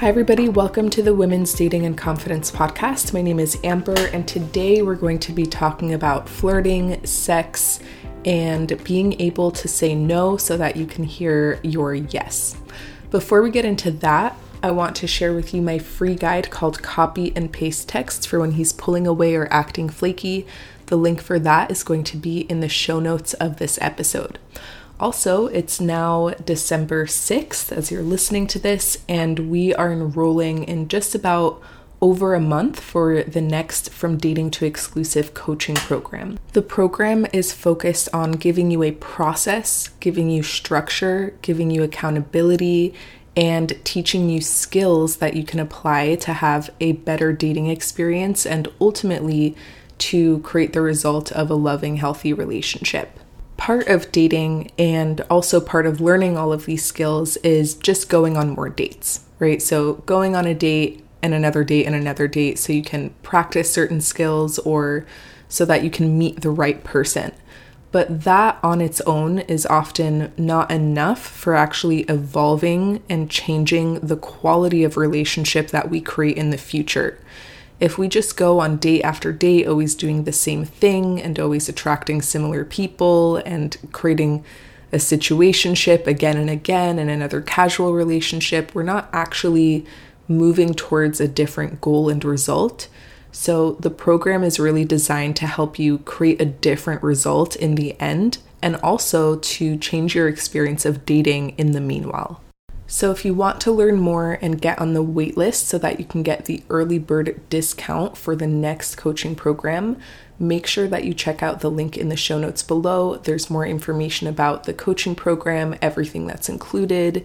Hi, everybody. Welcome to the Women's Dating and Confidence Podcast. My name is Amber, and today we're going to be talking about flirting, sex, and being able to say no so that you can hear your yes. Before we get into that, I want to share with you my free guide called Copy and Paste Texts for when he's pulling away or acting flaky. The link for that is going to be in the show notes of this episode. Also, it's now December 6th as you're listening to this, and we are enrolling in just about over a month for the next From Dating to Exclusive coaching program. The program is focused on giving you a process, giving you structure, giving you accountability, and teaching you skills that you can apply to have a better dating experience and ultimately to create the result of a loving, healthy relationship part of dating and also part of learning all of these skills is just going on more dates, right? So, going on a date and another date and another date so you can practice certain skills or so that you can meet the right person. But that on its own is often not enough for actually evolving and changing the quality of relationship that we create in the future. If we just go on day after day, always doing the same thing and always attracting similar people and creating a situationship again and again and another casual relationship, we're not actually moving towards a different goal and result. So the program is really designed to help you create a different result in the end and also to change your experience of dating in the meanwhile. So, if you want to learn more and get on the waitlist so that you can get the early bird discount for the next coaching program, make sure that you check out the link in the show notes below. There's more information about the coaching program, everything that's included,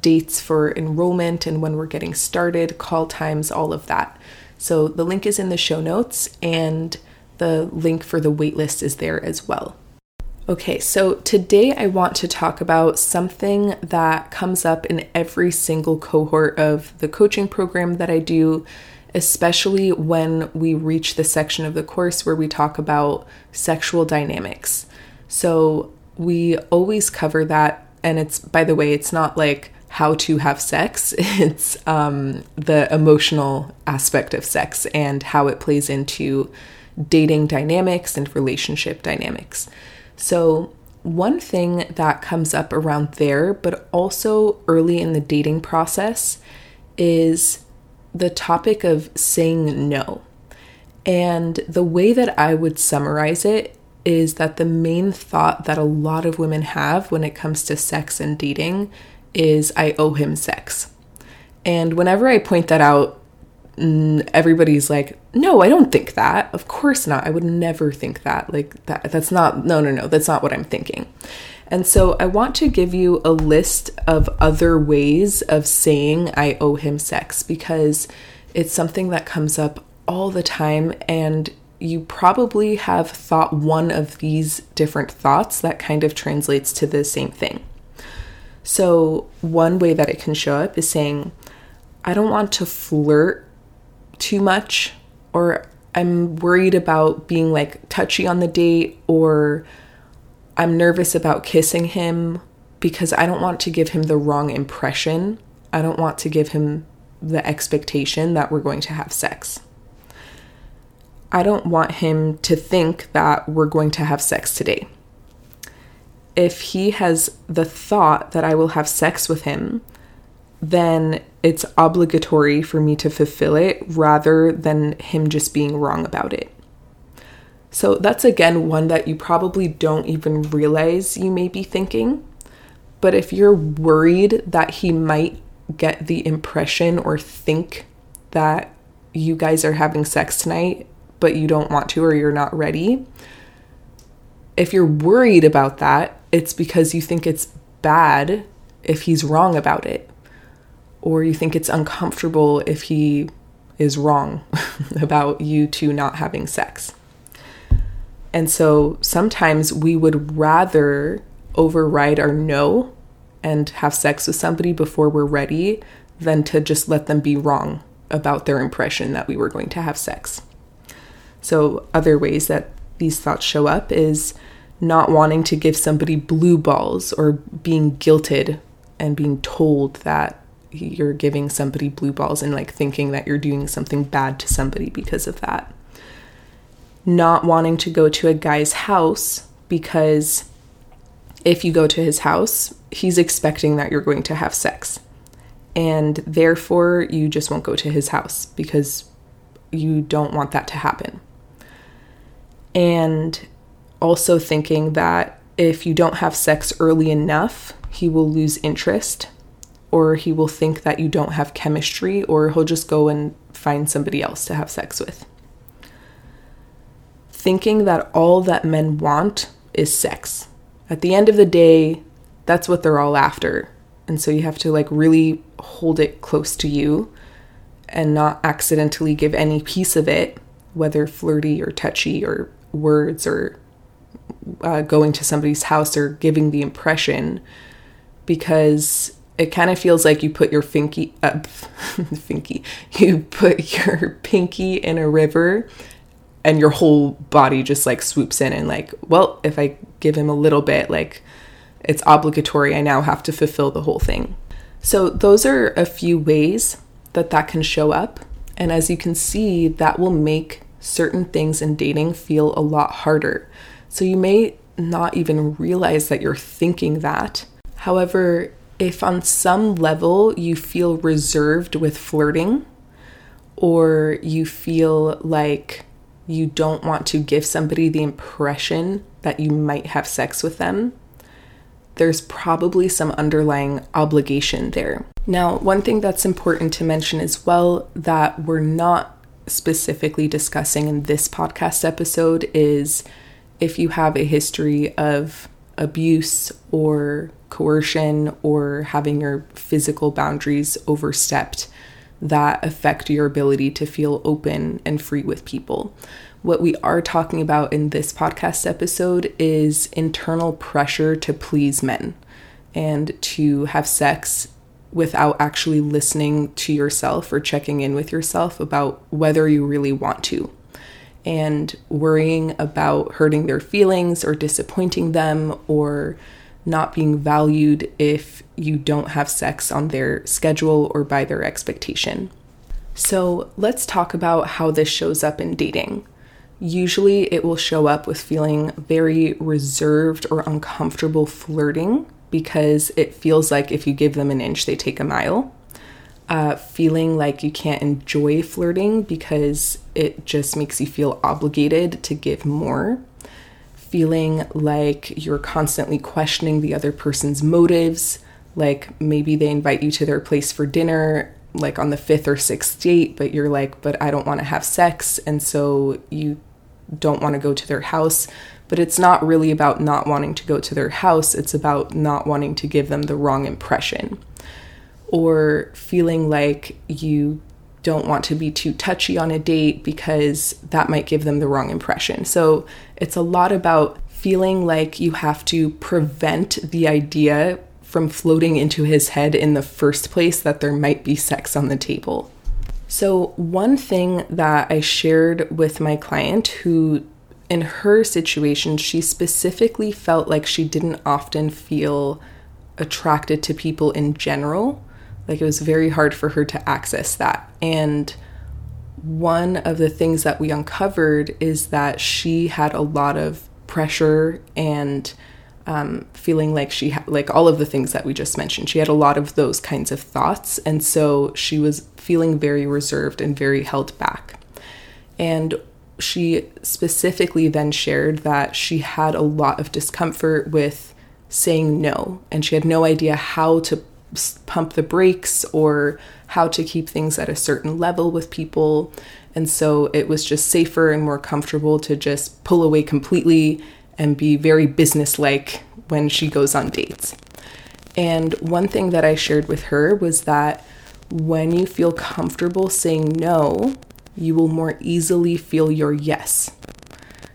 dates for enrollment and when we're getting started, call times, all of that. So, the link is in the show notes, and the link for the waitlist is there as well. Okay, so today I want to talk about something that comes up in every single cohort of the coaching program that I do, especially when we reach the section of the course where we talk about sexual dynamics. So we always cover that, and it's, by the way, it's not like how to have sex, it's um, the emotional aspect of sex and how it plays into dating dynamics and relationship dynamics. So, one thing that comes up around there, but also early in the dating process, is the topic of saying no. And the way that I would summarize it is that the main thought that a lot of women have when it comes to sex and dating is, I owe him sex. And whenever I point that out, everybody's like, no, I don't think that. Of course not. I would never think that. Like that that's not no no no, that's not what I'm thinking. And so I want to give you a list of other ways of saying I owe him sex because it's something that comes up all the time and you probably have thought one of these different thoughts that kind of translates to the same thing. So, one way that it can show up is saying, I don't want to flirt too much or I'm worried about being like touchy on the date or I'm nervous about kissing him because I don't want to give him the wrong impression. I don't want to give him the expectation that we're going to have sex. I don't want him to think that we're going to have sex today. If he has the thought that I will have sex with him, then it's obligatory for me to fulfill it rather than him just being wrong about it. So that's again one that you probably don't even realize you may be thinking. But if you're worried that he might get the impression or think that you guys are having sex tonight, but you don't want to or you're not ready, if you're worried about that, it's because you think it's bad if he's wrong about it or you think it's uncomfortable if he is wrong about you two not having sex. And so sometimes we would rather override our no and have sex with somebody before we're ready than to just let them be wrong about their impression that we were going to have sex. So, other ways that these thoughts show up is not wanting to give somebody blue balls or being guilted and being told that you're giving somebody blue balls and like thinking that you're doing something bad to somebody because of that. Not wanting to go to a guy's house because if you go to his house, he's expecting that you're going to have sex. And therefore, you just won't go to his house because you don't want that to happen. And also thinking that if you don't have sex early enough, he will lose interest or he will think that you don't have chemistry or he'll just go and find somebody else to have sex with. Thinking that all that men want is sex. At the end of the day, that's what they're all after. And so you have to like really hold it close to you and not accidentally give any piece of it, whether flirty or touchy or words or uh, going to somebody's house or giving the impression, because it kind of feels like you put your finky, uh, finky, you put your pinky in a river and your whole body just like swoops in and like, well, if I give him a little bit, like it's obligatory. I now have to fulfill the whole thing. So, those are a few ways that that can show up. And as you can see, that will make certain things in dating feel a lot harder. So, you may not even realize that you're thinking that. However, if on some level you feel reserved with flirting, or you feel like you don't want to give somebody the impression that you might have sex with them, there's probably some underlying obligation there. Now, one thing that's important to mention as well that we're not specifically discussing in this podcast episode is if you have a history of abuse or coercion or having your physical boundaries overstepped that affect your ability to feel open and free with people. What we are talking about in this podcast episode is internal pressure to please men and to have sex without actually listening to yourself or checking in with yourself about whether you really want to. And worrying about hurting their feelings or disappointing them or not being valued if you don't have sex on their schedule or by their expectation. So, let's talk about how this shows up in dating. Usually, it will show up with feeling very reserved or uncomfortable flirting because it feels like if you give them an inch, they take a mile. Uh, feeling like you can't enjoy flirting because it just makes you feel obligated to give more. Feeling like you're constantly questioning the other person's motives, like maybe they invite you to their place for dinner like on the fifth or sixth date, but you're like, but I don't want to have sex. And so you don't want to go to their house. But it's not really about not wanting to go to their house, it's about not wanting to give them the wrong impression. Or feeling like you don't want to be too touchy on a date because that might give them the wrong impression. So it's a lot about feeling like you have to prevent the idea from floating into his head in the first place that there might be sex on the table. So, one thing that I shared with my client who, in her situation, she specifically felt like she didn't often feel attracted to people in general. Like it was very hard for her to access that. And one of the things that we uncovered is that she had a lot of pressure and um, feeling like she had like all of the things that we just mentioned. She had a lot of those kinds of thoughts, and so she was feeling very reserved and very held back. And she specifically then shared that she had a lot of discomfort with saying no, and she had no idea how to pump the brakes or how to keep things at a certain level with people. And so it was just safer and more comfortable to just pull away completely and be very businesslike when she goes on dates. And one thing that I shared with her was that when you feel comfortable saying no, you will more easily feel your yes.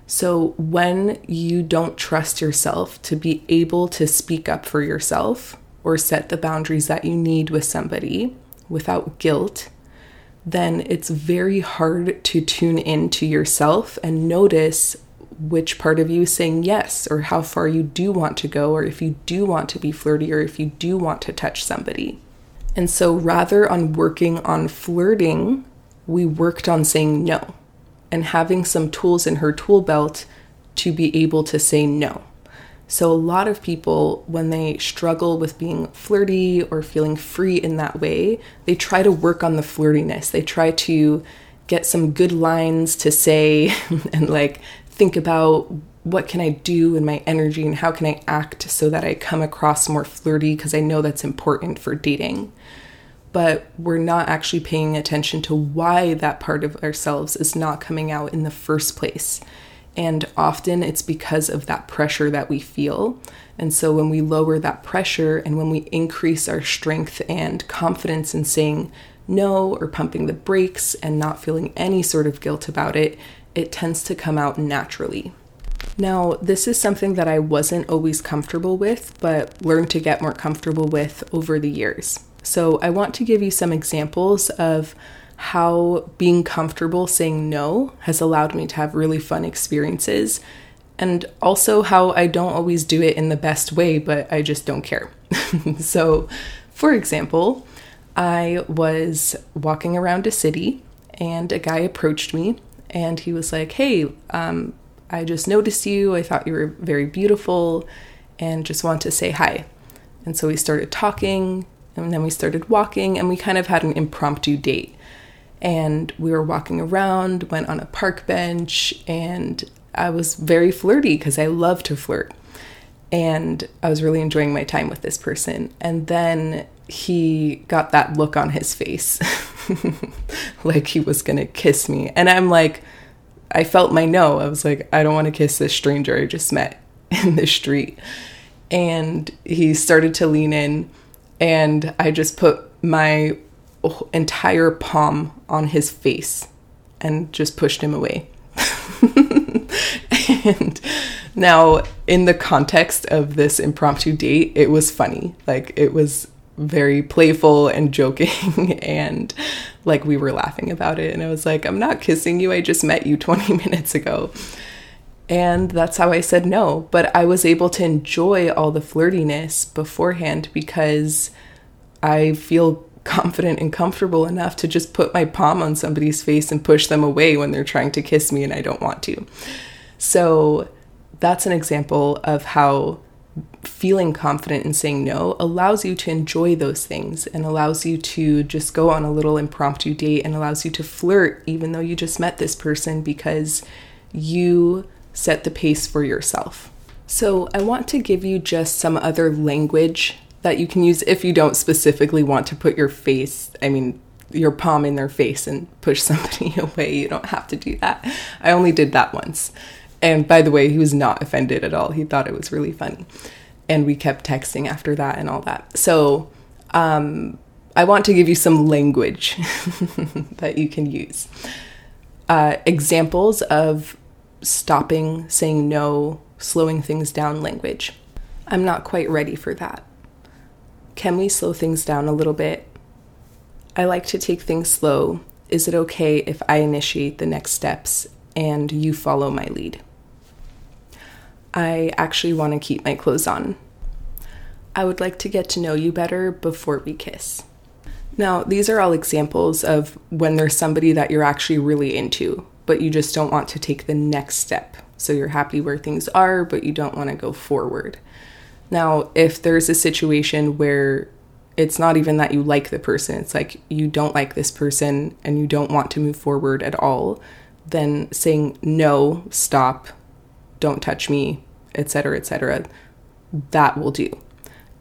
So, when you don't trust yourself to be able to speak up for yourself or set the boundaries that you need with somebody without guilt, then it's very hard to tune into yourself and notice which part of you is saying yes, or how far you do want to go, or if you do want to be flirty, or if you do want to touch somebody. And so rather on working on flirting, we worked on saying no and having some tools in her tool belt to be able to say no. So, a lot of people, when they struggle with being flirty or feeling free in that way, they try to work on the flirtiness. They try to get some good lines to say and like think about what can I do in my energy and how can I act so that I come across more flirty because I know that's important for dating. But we're not actually paying attention to why that part of ourselves is not coming out in the first place. And often it's because of that pressure that we feel. And so when we lower that pressure and when we increase our strength and confidence in saying no or pumping the brakes and not feeling any sort of guilt about it, it tends to come out naturally. Now, this is something that I wasn't always comfortable with, but learned to get more comfortable with over the years. So, I want to give you some examples of how being comfortable saying no has allowed me to have really fun experiences, and also how I don't always do it in the best way, but I just don't care. so, for example, I was walking around a city and a guy approached me and he was like, Hey, um, I just noticed you. I thought you were very beautiful and just want to say hi. And so we started talking and then we started walking and we kind of had an impromptu date and we were walking around, went on a park bench, and I was very flirty because I love to flirt. And I was really enjoying my time with this person. And then he got that look on his face like he was gonna kiss me. And I'm like, I felt my no. I was like, I don't wanna kiss this stranger I just met in the street. And he started to lean in, and I just put my Oh, entire palm on his face and just pushed him away. and now, in the context of this impromptu date, it was funny. Like, it was very playful and joking, and like we were laughing about it. And I was like, I'm not kissing you. I just met you 20 minutes ago. And that's how I said no. But I was able to enjoy all the flirtiness beforehand because I feel confident and comfortable enough to just put my palm on somebody's face and push them away when they're trying to kiss me and I don't want to. So that's an example of how feeling confident in saying no allows you to enjoy those things and allows you to just go on a little impromptu date and allows you to flirt even though you just met this person because you set the pace for yourself. So, I want to give you just some other language that you can use if you don't specifically want to put your face, I mean, your palm in their face and push somebody away. You don't have to do that. I only did that once. And by the way, he was not offended at all. He thought it was really funny. And we kept texting after that and all that. So, um, I want to give you some language that you can use. Uh, examples of stopping, saying no, slowing things down language. I'm not quite ready for that. Can we slow things down a little bit? I like to take things slow. Is it okay if I initiate the next steps and you follow my lead? I actually want to keep my clothes on. I would like to get to know you better before we kiss. Now, these are all examples of when there's somebody that you're actually really into, but you just don't want to take the next step. So you're happy where things are, but you don't want to go forward. Now, if there's a situation where it's not even that you like the person, it's like you don't like this person and you don't want to move forward at all, then saying no, stop, don't touch me, etc., etc., that will do.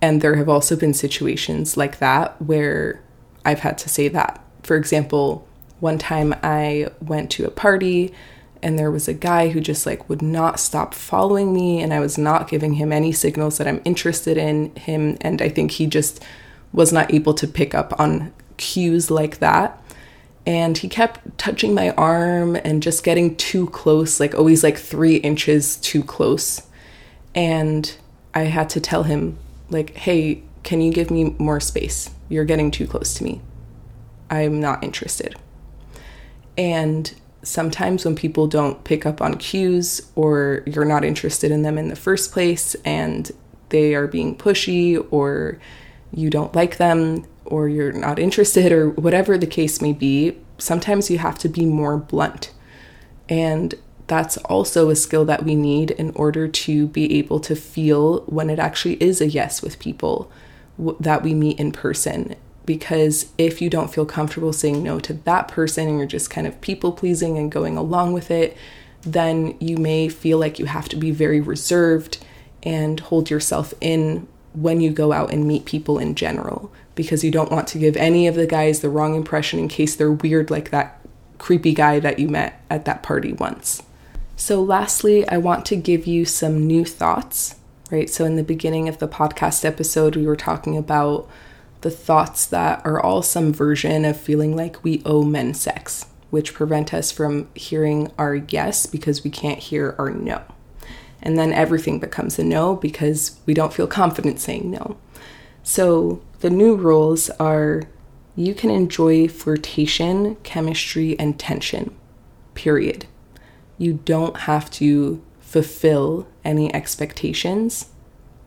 And there have also been situations like that where I've had to say that. For example, one time I went to a party and there was a guy who just like would not stop following me and I was not giving him any signals that I'm interested in him and I think he just was not able to pick up on cues like that. And he kept touching my arm and just getting too close like always like 3 inches too close. And I had to tell him like hey can you give me more space? You're getting too close to me. I'm not interested. And sometimes when people don't pick up on cues or you're not interested in them in the first place and they are being pushy or you don't like them, or you're not interested or whatever the case may be, sometimes you have to be more blunt. And that's also a skill that we need in order to be able to feel when it actually is a yes with people that we meet in person. Because if you don't feel comfortable saying no to that person and you're just kind of people pleasing and going along with it, then you may feel like you have to be very reserved and hold yourself in when you go out and meet people in general because you don't want to give any of the guys the wrong impression in case they're weird like that creepy guy that you met at that party once. So, lastly, I want to give you some new thoughts, right? So, in the beginning of the podcast episode, we were talking about the thoughts that are all some version of feeling like we owe men sex, which prevent us from hearing our yes because we can't hear our no. And then everything becomes a no because we don't feel confident saying no. So, the new rules are you can enjoy flirtation, chemistry, and tension, period you don't have to fulfill any expectations,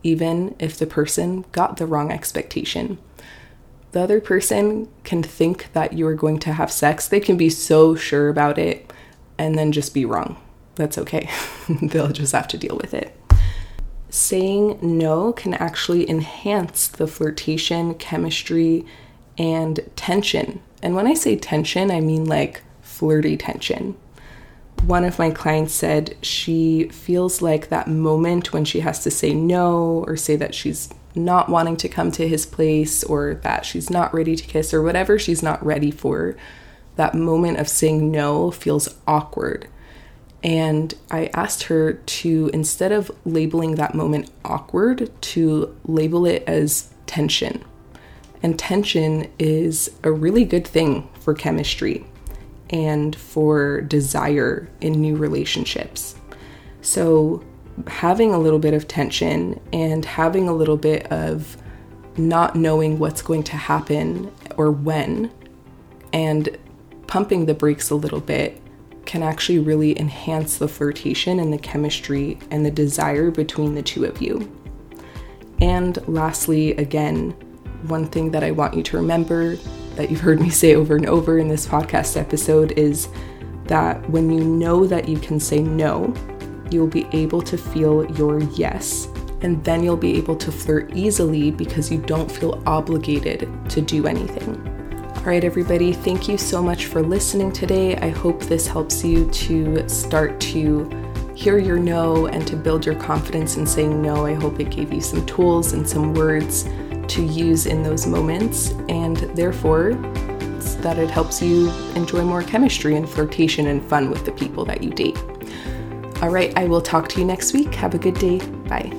even if the person got the wrong expectation. The other person can think that you are going to have sex, they can be so sure about it and then just be wrong. That's okay. They'll just have to deal with it. Saying no can actually enhance the flirtation, chemistry, and tension. And when I say tension, I mean like flirty tension one of my clients said she feels like that moment when she has to say no or say that she's not wanting to come to his place or that she's not ready to kiss or whatever she's not ready for, that moment of saying no feels awkward. And I asked her to, instead of labeling that moment awkward, to label it as tension. And tension is a really good thing for chemistry and for desire in new relationships. So, having a little bit of tension and having a little bit of not knowing what's going to happen or when, and pumping the brakes a little bit can actually really enhance the flirtation and the chemistry and the desire between the two of you. And lastly, again, one thing that I want you to remember that you've heard me say over and over in this podcast episode is that when you know that you can say no, you'll be able to feel your yes. And then you'll be able to flirt easily because you don't feel obligated to do anything. All right, everybody, thank you so much for listening today. I hope this helps you to start to hear your no and to build your confidence in saying no. I hope it gave you some tools and some words to use in those moments, and therefore, that it helps you enjoy more chemistry and flirtation and fun with the people that you date. All right, I will talk to you next week. Have a good day. Bye.